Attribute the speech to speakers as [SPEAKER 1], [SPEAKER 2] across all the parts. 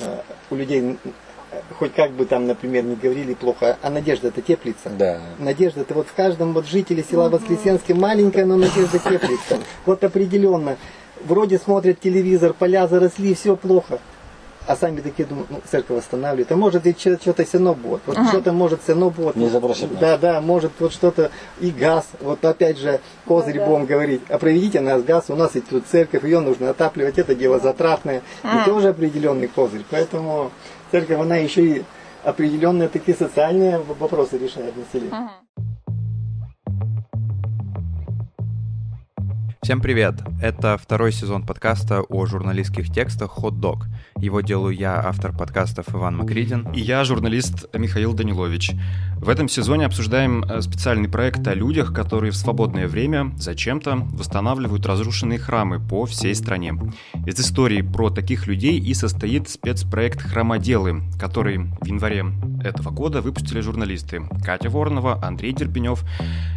[SPEAKER 1] э, у людей э, хоть как бы там, например, не говорили плохо, а надежда это теплится.
[SPEAKER 2] Да.
[SPEAKER 1] Надежда это вот в каждом вот жителе села Воскресенске маленькая, но надежда теплится. Вот определенно. Вроде смотрят телевизор, поля заросли, все плохо. А сами такие думают, ну, церковь восстанавливает. А может и что-то все равно будет. Вот что-то может все равно будет.
[SPEAKER 2] Не забросит нас.
[SPEAKER 1] Да, да, может вот что-то и газ. Вот опять же, козырь будем говорить. А проведите нас газ, у нас и тут церковь, ее нужно отапливать, это дело затратное. И тоже определенный козырь. Поэтому церковь, она еще и определенные такие социальные вопросы решает население.
[SPEAKER 3] Всем привет! Это второй сезон подкаста о журналистских текстах «Хот Дог». Его делаю я, автор подкастов Иван Макридин.
[SPEAKER 4] И я, журналист Михаил Данилович. В этом сезоне обсуждаем э, специальный проект о людях, которые в свободное время зачем-то восстанавливают разрушенные храмы по всей стране. Из истории про таких людей и состоит спецпроект «Храмоделы», который в январе этого года выпустили журналисты Катя Воронова, Андрей Дерпенев,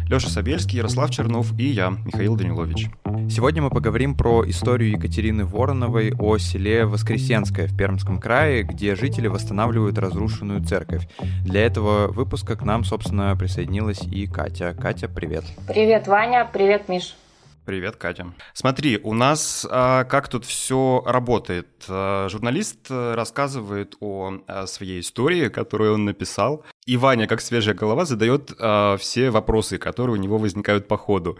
[SPEAKER 4] Леша Сабельский, Ярослав Чернов и я, Михаил Данилович.
[SPEAKER 3] Сегодня мы поговорим про историю Екатерины Вороновой о селе Воскресенское в Пермском крае, где жители восстанавливают разрушенную церковь. Для этого выпуска к нам, собственно, присоединилась и Катя. Катя, привет.
[SPEAKER 5] Привет, Ваня. Привет, Миш.
[SPEAKER 4] Привет, Катя. Смотри, у нас а, как тут все работает. А, журналист э, рассказывает о, о своей истории, которую он написал, и Ваня, как свежая голова, задает а, все вопросы, которые у него возникают по ходу.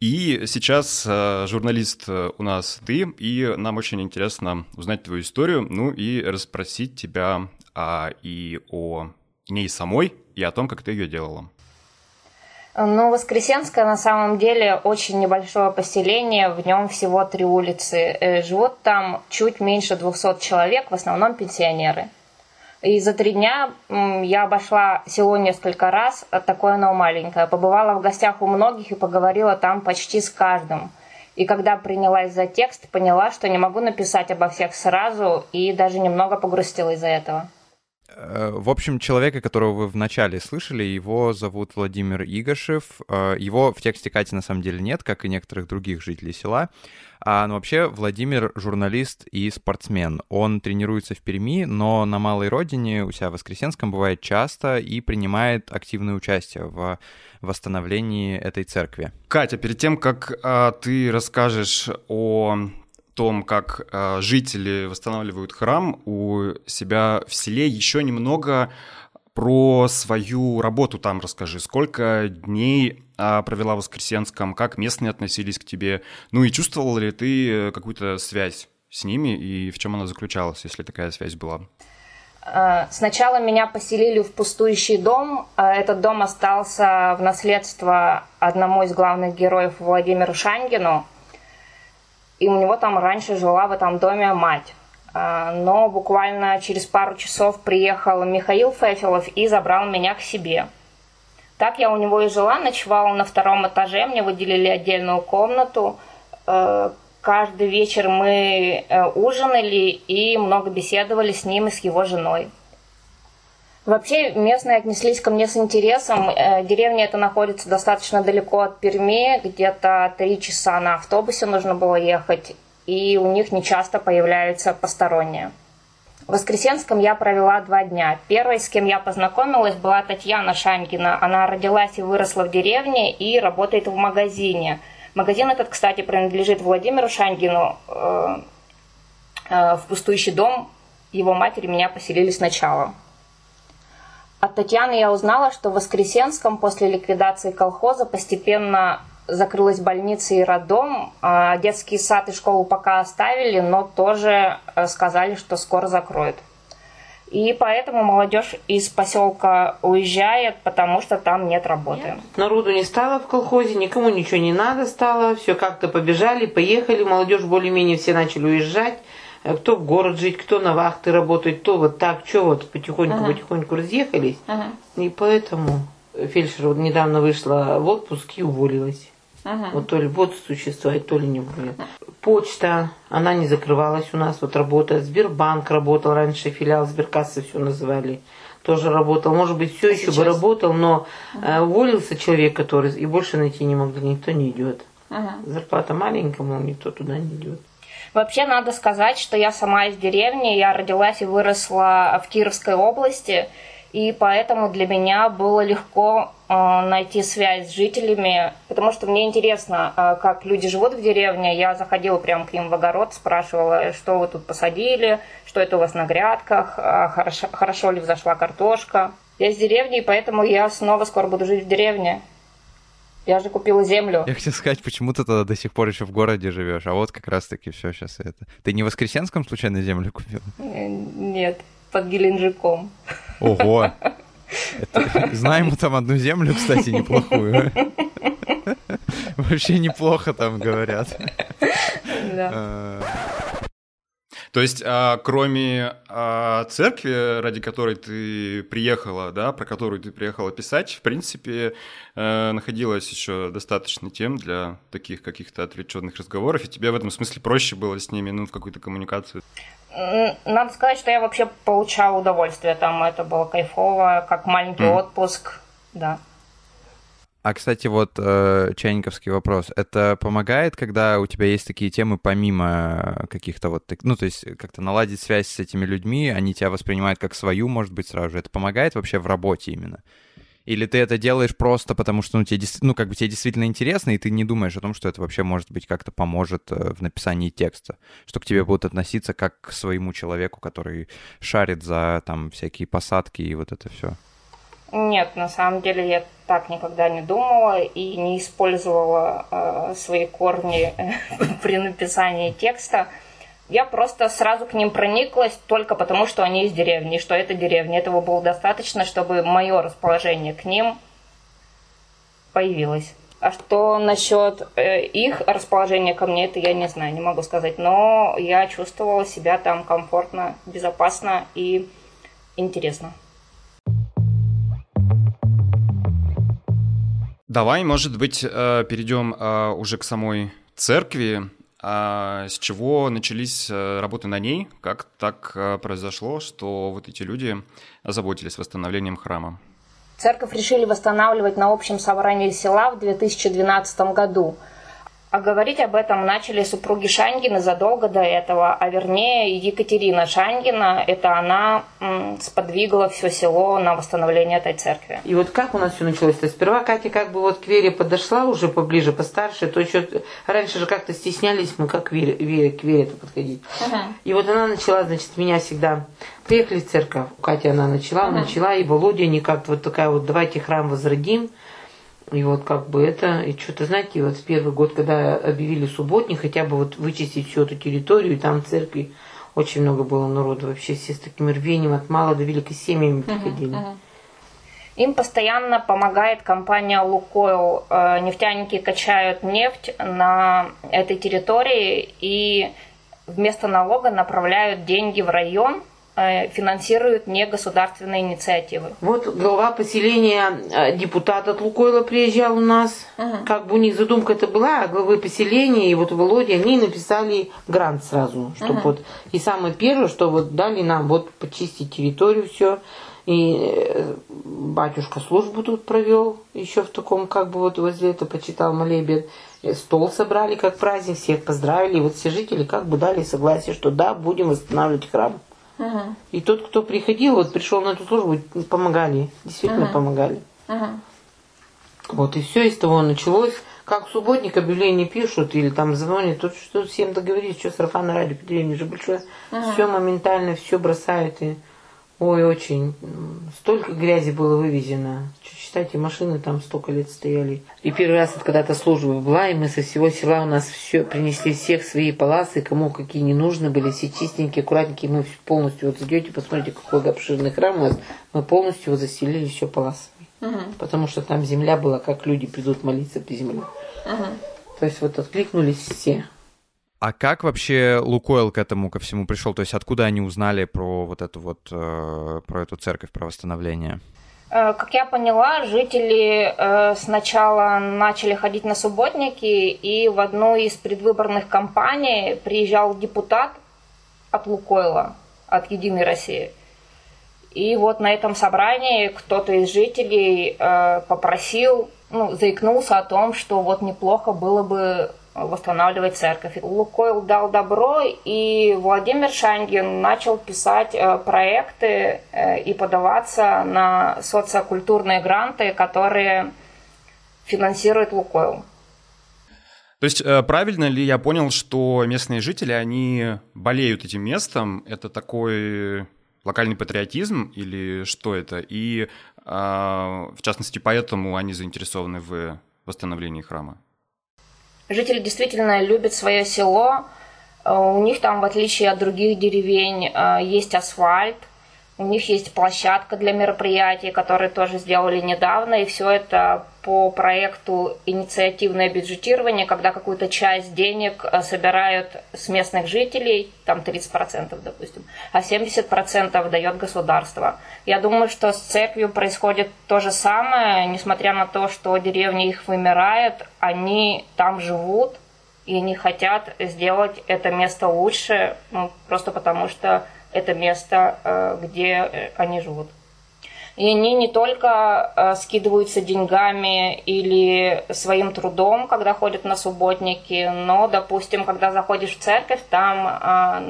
[SPEAKER 4] И сейчас э, журналист э, у нас ты, и нам очень интересно узнать твою историю, ну и расспросить тебя а, и о ней самой, и о том, как ты ее делала.
[SPEAKER 5] Ну, Воскресенское на самом деле очень небольшое поселение, в нем всего три улицы. Э, живут там чуть меньше 200 человек, в основном пенсионеры. И за три дня я обошла село несколько раз, такое оно маленькое. Побывала в гостях у многих и поговорила там почти с каждым. И когда принялась за текст, поняла, что не могу написать обо всех сразу, и даже немного погрустила из-за этого.
[SPEAKER 3] Э, в общем, человека, которого вы вначале слышали, его зовут Владимир Игошев. Э, его в тексте Кати на самом деле нет, как и некоторых других жителей села. А, ну, вообще, Владимир — журналист и спортсмен. Он тренируется в Перми, но на малой родине у себя в Воскресенском бывает часто и принимает активное участие в восстановлении этой церкви.
[SPEAKER 4] Катя, перед тем, как а, ты расскажешь о том, как э, жители восстанавливают храм у себя в селе, еще немного про свою работу там расскажи. Сколько дней э, провела в Воскресенском, как местные относились к тебе, ну и чувствовал ли ты э, какую-то связь с ними и в чем она заключалась, если такая связь была?
[SPEAKER 5] Э, сначала меня поселили в пустующий дом. Э, этот дом остался в наследство одному из главных героев Владимиру Шангину – и у него там раньше жила в этом доме мать. А, но буквально через пару часов приехал Михаил Фефилов и забрал меня к себе. Так я у него и жила, ночевала на втором этаже, мне выделили отдельную комнату. Э, каждый вечер мы э, ужинали и много беседовали с ним и с его женой. Вообще местные отнеслись ко мне с интересом. Э, деревня эта находится достаточно далеко от Перми, где-то три часа на автобусе нужно было ехать, и у них нечасто появляются посторонние. В Воскресенском я провела два дня. Первой, с кем я познакомилась, была Татьяна Шанькина. Она родилась и выросла в деревне и работает в магазине. Магазин этот, кстати, принадлежит Владимиру Шанькину. Э, э, в пустующий дом его матери меня поселили сначала. От Татьяны я узнала, что в Воскресенском после ликвидации колхоза постепенно закрылась больница и роддом. А детский сад и школу пока оставили, но тоже э, сказали, что скоро закроют. И поэтому молодежь из поселка уезжает, потому что там нет работы. Нет.
[SPEAKER 6] Народу не стало в колхозе, никому ничего не надо стало, все как-то побежали, поехали, молодежь более-менее все начали уезжать. Э, кто в город жить, кто на вахты работает, кто вот так, что вот потихоньку-потихоньку ага. разъехались. Ага. И поэтому фельдшер вот недавно вышла в отпуск и уволилась. Ага. Вот то ли будет существовать, то ли не будет. Почта, она не закрывалась у нас, вот работает. Сбербанк работал раньше, филиал Сберкассы все называли. Тоже работал. Может быть, все а еще сейчас? бы работал, но ага. уволился человек, который и больше найти не мог, никто не идет. Ага. Зарплата маленькая, мол, никто туда не идет.
[SPEAKER 5] Вообще надо сказать, что я сама из деревни, я родилась и выросла в Кировской области, и поэтому для меня было легко э, найти связь с жителями, потому что мне интересно, э, как люди живут в деревне. Я заходила прямо к ним в огород, спрашивала, что вы тут посадили, что это у вас на грядках, э, хорошо, хорошо ли взошла картошка. Я из деревни, и поэтому я снова скоро буду жить в деревне. Я же купила землю.
[SPEAKER 3] Я хотел сказать, почему ты тогда до сих пор еще в городе живешь, а вот как раз-таки все сейчас это. Ты не в Воскресенском случайно землю купил?
[SPEAKER 5] Нет под Геленджиком.
[SPEAKER 3] Ого! Это, знаем мы там одну землю, кстати, неплохую. Вообще неплохо там говорят. Да.
[SPEAKER 4] То есть, а, кроме а, церкви, ради которой ты приехала, да, про которую ты приехала писать, в принципе, а, находилось еще достаточно тем для таких каких-то отвлеченных разговоров, и тебе в этом смысле проще было с ними, ну, в какую-то коммуникацию.
[SPEAKER 5] Надо сказать, что я вообще получала удовольствие там. Это было кайфово, как маленький mm. отпуск, да.
[SPEAKER 3] А, кстати, вот э, чайниковский вопрос. Это помогает, когда у тебя есть такие темы помимо каких-то вот... Ну, то есть как-то наладить связь с этими людьми, они тебя воспринимают как свою, может быть, сразу же. Это помогает вообще в работе именно? Или ты это делаешь просто потому, что ну, тебе, ну, как бы тебе действительно интересно, и ты не думаешь о том, что это вообще, может быть, как-то поможет э, в написании текста, что к тебе будут относиться как к своему человеку, который шарит за там всякие посадки и вот это все?
[SPEAKER 5] Нет, на самом деле я так никогда не думала и не использовала э, свои корни при написании текста я просто сразу к ним прониклась только потому, что они из деревни, что это деревня. Этого было достаточно, чтобы мое расположение к ним появилось. А что насчет э, их расположения ко мне, это я не знаю, не могу сказать. Но я чувствовала себя там комфортно, безопасно и интересно.
[SPEAKER 4] Давай, может быть, э, перейдем э, уже к самой церкви. А с чего начались э, работы на ней? Как так произошло, что вот эти люди озаботились восстановлением храма?
[SPEAKER 5] Церковь решили восстанавливать на общем собрании села в 2012 году – а говорить об этом начали супруги Шаньгина задолго до этого, а вернее Екатерина Шаньгина, это она м, сподвигла все село на восстановление этой церкви.
[SPEAKER 6] И вот как у нас все началось? То есть сперва Катя как бы вот к Вере подошла уже поближе, постарше, то еще раньше же как-то стеснялись мы как к Вере, Вере, к Вере подходить. Uh-huh. И вот она начала, значит, меня всегда приехали в церковь. Катя она начала, uh-huh. начала, и Володя не как-то вот такая вот, давайте храм возродим. И вот как бы это, и что-то, знаете, вот в первый год, когда объявили субботник, хотя бы вот вычистить всю эту территорию, и там церкви очень много было народу, вообще все с таким рвением от мала до великой семьями приходили. Uh-huh, uh-huh.
[SPEAKER 5] Им постоянно помогает компания Лукойл. Э, нефтяники качают нефть на этой территории и вместо налога направляют деньги в район, финансируют негосударственные инициативы.
[SPEAKER 6] Вот глава поселения, э, депутат от Лукойла приезжал у нас. Угу. Как бы у них задумка это была, а главы поселения и вот Володя, они написали грант сразу. Чтобы угу. вот, и самое первое, что вот дали нам вот почистить территорию все. И э, батюшка службу тут провел, еще в таком, как бы вот возле это почитал молебен. Стол собрали как праздник, всех поздравили. И вот все жители как бы дали согласие, что да, будем восстанавливать храм. Угу. И тот, кто приходил, вот пришел на эту службу, помогали, действительно угу. помогали. Угу. Вот и все из того началось. Как субботник объявление пишут или там звонят, тут что всем договорились, что сарафанное радио, деревне же большое, угу. все моментально, все бросают и Ой, очень. Столько грязи было вывезено. Считайте, машины там столько лет стояли. И первый раз это когда-то служба была, и мы со всего села у нас все принесли всех свои паласы, кому какие не нужны были, все чистенькие, аккуратненькие. Мы полностью вот зайдете, посмотрите, какой обширный храм у нас. Мы полностью вот заселили все паласами. Угу. Потому что там земля была, как люди придут молиться по земле. Угу. То есть вот откликнулись все.
[SPEAKER 3] А как вообще Лукойл к этому ко всему пришел? То есть откуда они узнали про вот эту вот э, про эту церковь, про восстановление?
[SPEAKER 5] Э, как я поняла, жители э, сначала начали ходить на субботники, и в одну из предвыборных кампаний приезжал депутат от Лукойла, от Единой России. И вот на этом собрании кто-то из жителей попросил, ну, заикнулся о том, что вот неплохо было бы восстанавливать церковь. Лукойл дал добро, и Владимир Шангин начал писать э, проекты э, и подаваться на социокультурные гранты, которые финансирует Лукойл.
[SPEAKER 4] То есть э, правильно ли я понял, что местные жители, они болеют этим местом? Это такой локальный патриотизм или что это? И в частности, поэтому они заинтересованы в восстановлении храма?
[SPEAKER 5] Жители действительно любят свое село. Э, у них там, в отличие от других деревень, э, есть асфальт, у них есть площадка для мероприятий, которые тоже сделали недавно, и все это по проекту инициативное бюджетирование, когда какую-то часть денег э, собирают с местных жителей, там 30%, допустим, а 70% дает государство. Я думаю, что с церковью происходит то же самое, несмотря на то, что деревня их вымирает, они там живут, и они хотят сделать это место лучше, ну, просто потому что это место, э, где э, они живут. И они не только э, скидываются деньгами или своим трудом, когда ходят на субботники, но, допустим, когда заходишь в церковь, там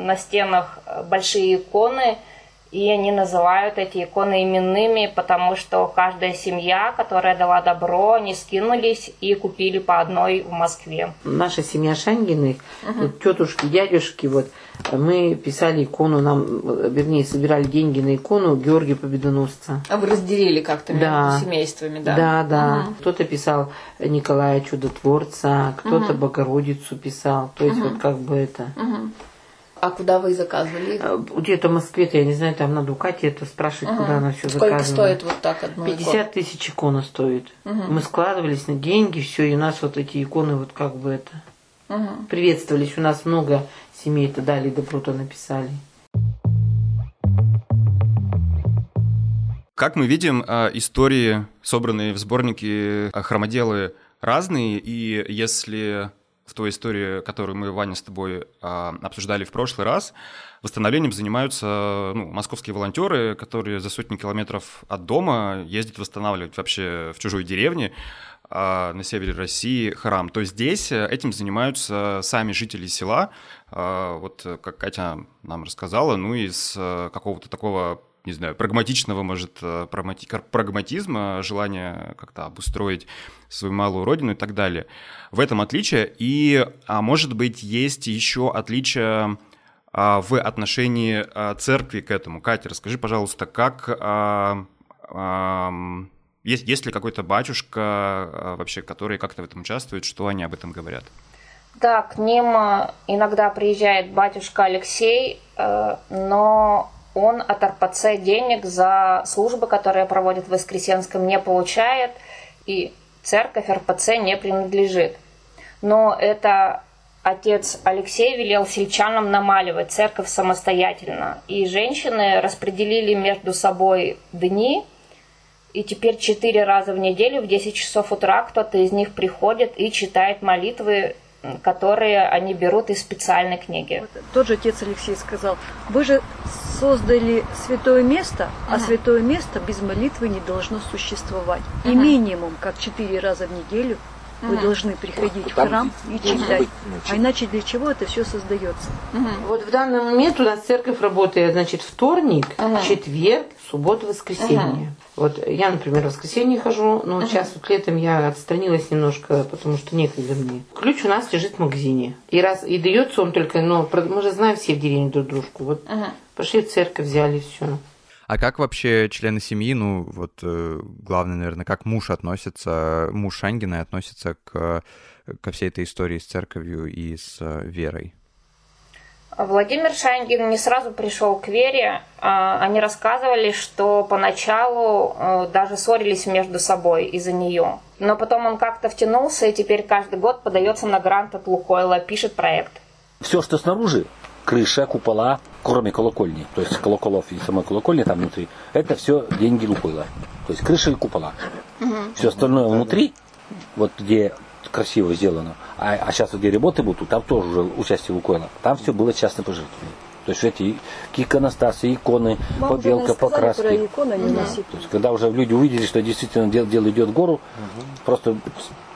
[SPEAKER 5] на стенах большие иконы – и они называют эти иконы именными, потому что каждая семья, которая дала добро, они скинулись и купили по одной в Москве.
[SPEAKER 6] Наша семья Шангиных, uh-huh. вот, тетушки, дядюшки, вот, мы писали икону, нам, вернее, собирали деньги на икону Георгия Победоносца.
[SPEAKER 2] А вы разделили как-то
[SPEAKER 6] да.
[SPEAKER 2] между семействами, да?
[SPEAKER 6] Да, да. Uh-huh. Кто-то писал Николая Чудотворца, кто-то uh-huh. Богородицу писал. То есть uh-huh. вот как бы это... Uh-huh.
[SPEAKER 2] А куда вы заказывали?
[SPEAKER 6] Э, где-то в Москве, я не знаю, там надо у Кати это спрашивать, ага. куда она все
[SPEAKER 2] Сколько
[SPEAKER 6] заказывала.
[SPEAKER 2] Сколько стоит вот так одна
[SPEAKER 6] 50 икона? тысяч икона стоит. Угу. Мы складывались на деньги, все, и у нас вот эти иконы вот как бы это угу. приветствовались. У нас много семей это дали, добро-то написали.
[SPEAKER 4] Как мы видим, э, истории, собранные в сборнике э, «Хромоделы», разные, и если в той истории, которую мы, Ваня, с тобой а, обсуждали в прошлый раз, восстановлением занимаются ну, московские волонтеры, которые за сотни километров от дома ездят восстанавливать вообще в чужой деревне а, на севере России храм. То здесь этим занимаются сами жители села, а, вот как Катя нам рассказала, ну из какого-то такого не знаю, прагматичного, может, э, прагматизма, желания как-то обустроить свою малую родину и так далее. В этом отличие. И, а может быть, есть еще отличие а, в отношении а, церкви к этому. Катя, расскажи, пожалуйста, как... А, есть, есть ли какой-то батюшка вообще, который как-то в этом участвует, что они об этом говорят?
[SPEAKER 5] Да, к ним э, иногда приезжает батюшка Алексей, э, но он от РПЦ денег за службы, которые проводит в Воскресенском, не получает, и церковь РПЦ не принадлежит. Но это отец Алексей велел сельчанам намаливать церковь самостоятельно. И женщины распределили между собой дни, и теперь четыре раза в неделю в 10 часов утра кто-то из них приходит и читает молитвы которые они берут из специальной книги.
[SPEAKER 7] Вот, тот же отец Алексей сказал, вы же создали святое место, а ага. святое место без молитвы не должно существовать. Ага. И минимум, как четыре раза в неделю, вы угу. должны приходить в храм и читать. А иначе для чего это все создается?
[SPEAKER 6] Угу. Вот в данный момент у нас церковь работает, значит, вторник, угу. четверг, суббота, воскресенье. Угу. Вот я, например, в воскресенье хожу, но угу. сейчас вот летом я отстранилась немножко, потому что некогда мне. Ключ у нас лежит в магазине. И раз и дается он только, но мы же знаем все в деревне друг дружку. Вот угу. пошли в церковь, взяли все.
[SPEAKER 3] А как вообще члены семьи, ну вот э, главное, наверное, как муж относится, муж Шангина относится к, ко всей этой истории с церковью и с э, верой?
[SPEAKER 5] Владимир Шангин не сразу пришел к вере. А, они рассказывали, что поначалу э, даже ссорились между собой из-за нее. Но потом он как-то втянулся и теперь каждый год подается на грант от Лукойла, пишет проект.
[SPEAKER 8] Все, что снаружи, крыша, купола, кроме колокольни, то есть колоколов и самой колокольни там внутри, это все деньги Лукойла. То есть крыша и купола. Угу. Все остальное внутри, вот где красиво сделано, а, а сейчас вот где работы будут, там тоже уже участие Лукойла, там все было частное пожертвование. То есть эти иконостасы, иконы, Вам побелка, покраски.
[SPEAKER 7] Иконы не
[SPEAKER 8] да. То есть когда уже люди увидели, что действительно дело, дело идет в гору, угу. просто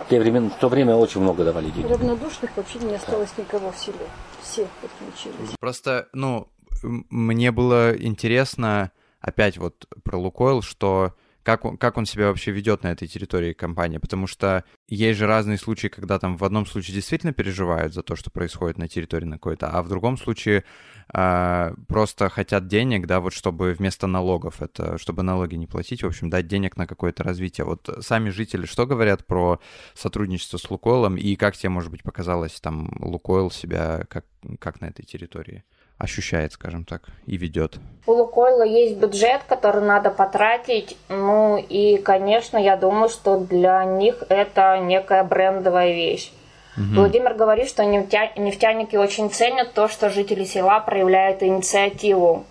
[SPEAKER 8] те времена, в то время очень много давали денег.
[SPEAKER 7] Равнодушных вообще не осталось никого в селе. Все подключились.
[SPEAKER 3] Просто, ну, мне было интересно опять вот про Лукойл, что как он, как он себя вообще ведет на этой территории компании, потому что есть же разные случаи, когда там в одном случае действительно переживают за то, что происходит на территории на какой-то, а в другом случае э, просто хотят денег, да, вот чтобы вместо налогов, это чтобы налоги не платить, в общем, дать денег на какое-то развитие. Вот сами жители что говорят про сотрудничество с Лукойлом и как тебе, может быть, показалось там Лукойл себя как, как на этой территории? Ощущает, скажем так, и ведет.
[SPEAKER 5] У Лукойла есть бюджет, который надо потратить. Ну и, конечно, я думаю, что для них это некая брендовая вещь. Угу. Владимир говорит, что нефтяники очень ценят то, что жители села проявляют инициативу.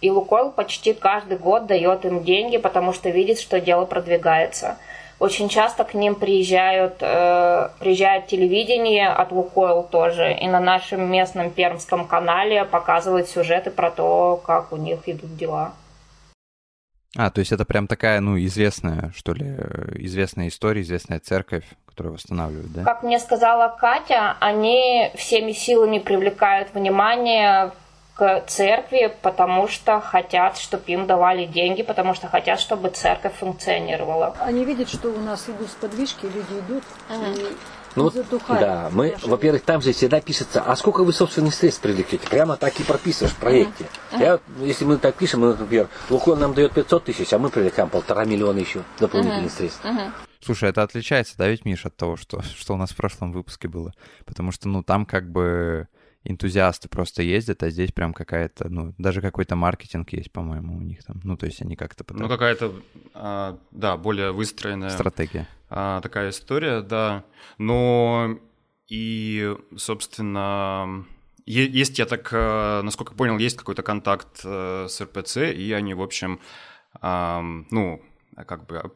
[SPEAKER 5] И Лукойл почти каждый год дает им деньги, потому что видит, что дело продвигается. Очень часто к ним приезжают, э, приезжает телевидение от Лукойл тоже, и на нашем местном пермском канале показывают сюжеты про то, как у них идут дела.
[SPEAKER 3] А, то есть это прям такая, ну, известная, что ли, известная история, известная церковь, которую восстанавливают, да?
[SPEAKER 5] Как мне сказала Катя, они всеми силами привлекают внимание к церкви, потому что хотят, чтобы им давали деньги, потому что хотят, чтобы церковь функционировала.
[SPEAKER 7] Они видят, что у нас идут сподвижки, люди идут ага. и
[SPEAKER 8] ну, да, мы, во-первых, там же всегда пишется, а сколько вы собственных средств привлекете? Прямо так и прописываешь в проекте. Uh-huh. Я, если мы так пишем, мы, например, Лукойл нам дает 500 тысяч, а мы привлекаем полтора миллиона еще дополнительных uh-huh. средств. Uh-huh.
[SPEAKER 3] Слушай, это отличается, да, ведь, Миш, от того, что, что у нас в прошлом выпуске было? Потому что, ну, там как бы энтузиасты просто ездят, а здесь прям какая-то, ну, даже какой-то маркетинг есть, по-моему, у них там. Ну, то есть они как-то
[SPEAKER 4] пытаются... Ну, какая-то, а, да, более выстроенная...
[SPEAKER 3] Стратегия.
[SPEAKER 4] А, такая история, да. Но и, собственно, есть, я так, э, насколько понял, есть какой-то контакт э, с РПЦ, и они, в общем, ну, как бы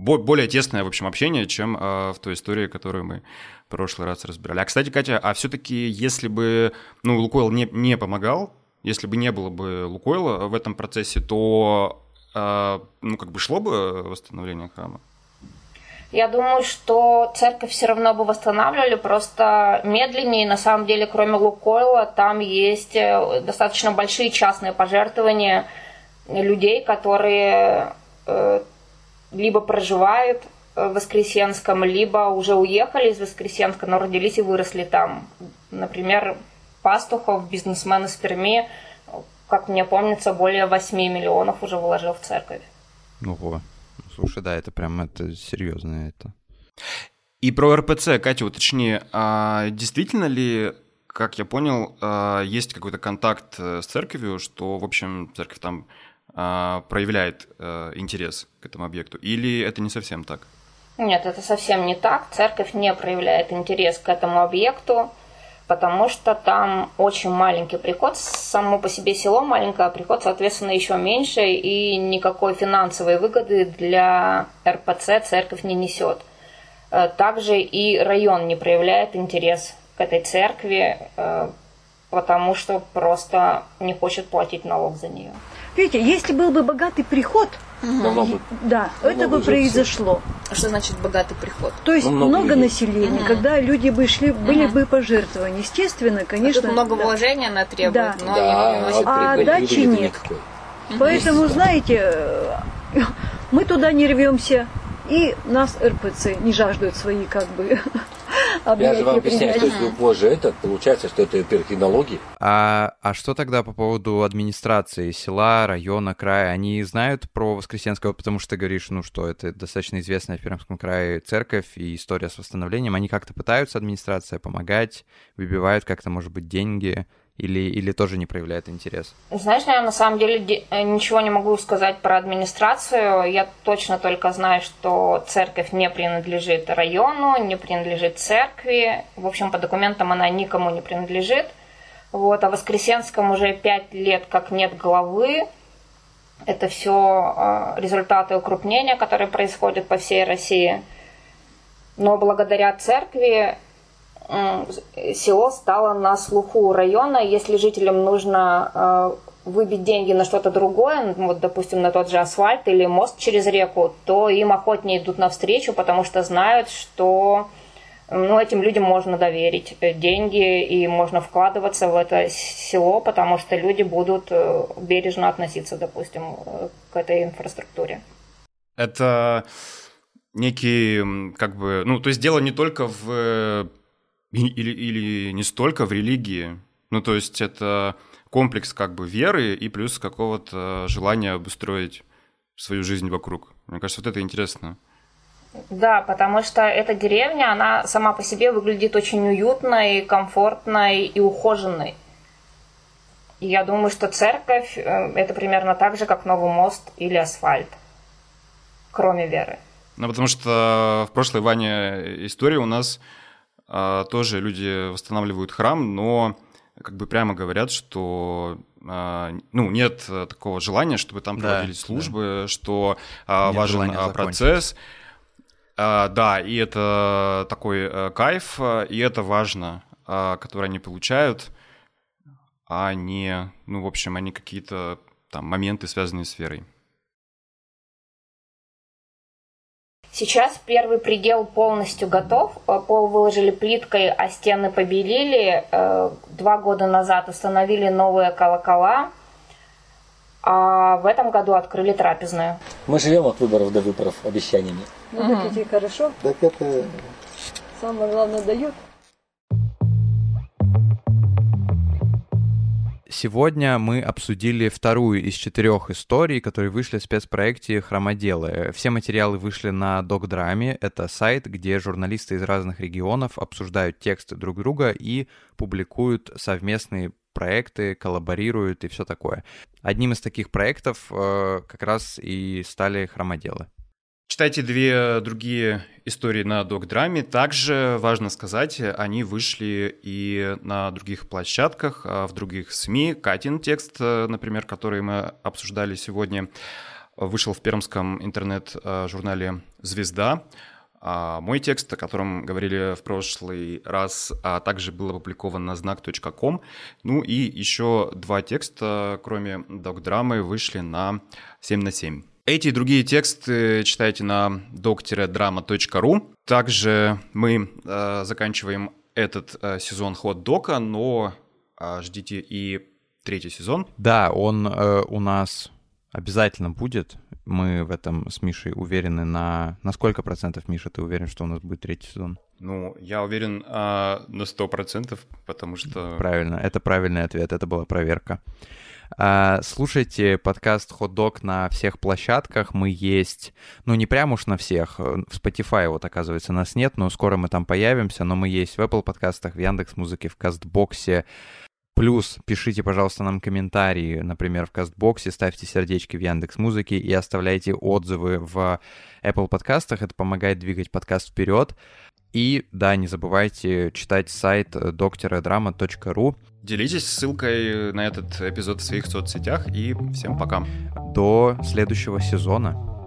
[SPEAKER 4] более тесное, в общем, общение, чем в той истории, которую мы прошлый раз разбирали. А, кстати, Катя, а все-таки, если бы, ну, Лукойл не, не помогал, если бы не было бы Лукойла в этом процессе, то, э, ну, как бы шло бы восстановление храма?
[SPEAKER 5] Я думаю, что церковь все равно бы восстанавливали, просто медленнее. На самом деле, кроме Лукойла, там есть э, достаточно большие частные пожертвования людей, которые э, либо проживают в Воскресенском, либо уже уехали из Воскресенска, но родились и выросли там. Например, Пастухов, бизнесмен из Перми, как мне помнится, более 8 миллионов уже вложил в церковь.
[SPEAKER 3] Ого. Слушай, да, это прям это серьезно это.
[SPEAKER 4] И про РПЦ, Катя, уточни, а действительно ли, как я понял, а, есть какой-то контакт э, с церковью, что, в общем, церковь там а, проявляет э, интерес к этому объекту, или это не совсем так?
[SPEAKER 5] Нет, это совсем не так. Церковь не проявляет интерес к этому объекту, потому что там очень маленький приход, само по себе село маленькое, а приход, соответственно, еще меньше, и никакой финансовой выгоды для РПЦ церковь не несет. Э, также и район не проявляет интерес к этой церкви, э, потому что просто не хочет платить налог за нее.
[SPEAKER 7] Видите, если был бы богатый приход, угу. да, Много это бы произошло.
[SPEAKER 2] А что значит богатый приход?
[SPEAKER 7] То есть ну, много, много населения, угу. когда люди бы шли, были угу. бы пожертвования. Естественно, конечно.
[SPEAKER 2] А много да. вложения она требует,
[SPEAKER 7] да.
[SPEAKER 2] но
[SPEAKER 7] да, не приносит а дачи нет. Никакой. Поэтому, знаете, мы туда не рвемся, и нас РПЦ не жаждут свои как бы
[SPEAKER 8] Я же вам объясняю, что если позже это, получается, что это перкинология.
[SPEAKER 3] А, а что тогда по поводу администрации села, района, края? Они знают про Воскресенского, потому что ты говоришь, ну что, это достаточно известная в Пермском крае церковь и история с восстановлением. Они как-то пытаются, администрация, помогать, выбивают как-то, может быть, деньги? Или, или тоже не проявляет интерес?
[SPEAKER 5] Знаешь, я на самом деле э, ничего не могу сказать про администрацию. Я точно только знаю, что церковь не принадлежит району, не принадлежит церкви. В общем, по документам она никому не принадлежит. Вот, а в Воскресенском уже пять лет как нет главы. Это все э, результаты укрупнения, которые происходят по всей России. Но благодаря церкви село стало на слуху района. Если жителям нужно э, выбить деньги на что-то другое, ну, вот, допустим, на тот же асфальт или мост через реку, то им охотнее идут навстречу, потому что знают, что ну, этим людям можно доверить э, деньги и можно вкладываться в это село, потому что люди будут э, бережно относиться, допустим, э, к этой инфраструктуре.
[SPEAKER 4] Это некий, как бы, ну, то есть дело не только в, или, или не столько в религии, ну, то есть это комплекс как бы веры и плюс какого-то желания обустроить свою жизнь вокруг. Мне кажется, вот это интересно.
[SPEAKER 5] Да, потому что эта деревня, она сама по себе выглядит очень уютной, комфортной и ухоженной. И я думаю, что церковь э, это примерно так же, как Новый мост или асфальт, кроме веры.
[SPEAKER 4] Ну, потому что в прошлой Ване истории у нас тоже люди восстанавливают храм, но как бы прямо говорят, что а, ну, нет такого желания, чтобы там да, проводились службы, да. что а, важен процесс. А, да, и это такой а, кайф, и это важно, а, который они получают, а не, ну, в общем, они какие-то там моменты, связанные с верой.
[SPEAKER 5] Сейчас первый предел полностью готов. Э, пол выложили плиткой, а стены побелили. Э, два года назад установили новые колокола. А в этом году открыли трапезную.
[SPEAKER 8] Мы живем от выборов до выборов обещаниями.
[SPEAKER 7] Ну, так идти хорошо.
[SPEAKER 1] Так это...
[SPEAKER 7] Самое главное дают.
[SPEAKER 3] Сегодня мы обсудили вторую из четырех историй, которые вышли в спецпроекте «Хромоделы». Все материалы вышли на Докдраме. Это сайт, где журналисты из разных регионов обсуждают тексты друг друга и публикуют совместные проекты, коллаборируют и все такое. Одним из таких проектов э, как раз и стали «Хромоделы».
[SPEAKER 4] Читайте две другие истории на док-драме. Также важно сказать, они вышли и на других площадках, а, в других СМИ. Катин текст, э, например, который мы обсуждали сегодня, вышел в пермском интернет-журнале «Звезда». А мой текст, о котором говорили в прошлый раз, а также был опубликован на знак.ком. Ну и еще два текста, кроме док-драмы, вышли на 7 на 7. Эти и другие тексты читайте на doc-drama.ru. Также мы э, заканчиваем этот э, сезон ход-дока, но э, ждите и третий сезон.
[SPEAKER 3] Да, он э, у нас обязательно будет. Мы в этом с Мишей уверены на... На сколько процентов, Миша, ты уверен, что у нас будет третий сезон?
[SPEAKER 4] Ну, я уверен а, на сто процентов, потому что...
[SPEAKER 3] Правильно, это правильный ответ, это была проверка. А, слушайте подкаст Hot Dog на всех площадках. Мы есть, ну не прям уж на всех. В Spotify вот, оказывается, нас нет, но скоро мы там появимся. Но мы есть в Apple подкастах, в Яндекс Музыке, в Кастбоксе. Плюс пишите, пожалуйста, нам комментарии, например, в Кастбоксе, ставьте сердечки в Яндекс Музыке и оставляйте отзывы в Apple подкастах. Это помогает двигать подкаст вперед. И да, не забывайте читать сайт докторадрама.ру.
[SPEAKER 4] Делитесь ссылкой на этот эпизод в своих соцсетях и всем пока.
[SPEAKER 3] До следующего сезона.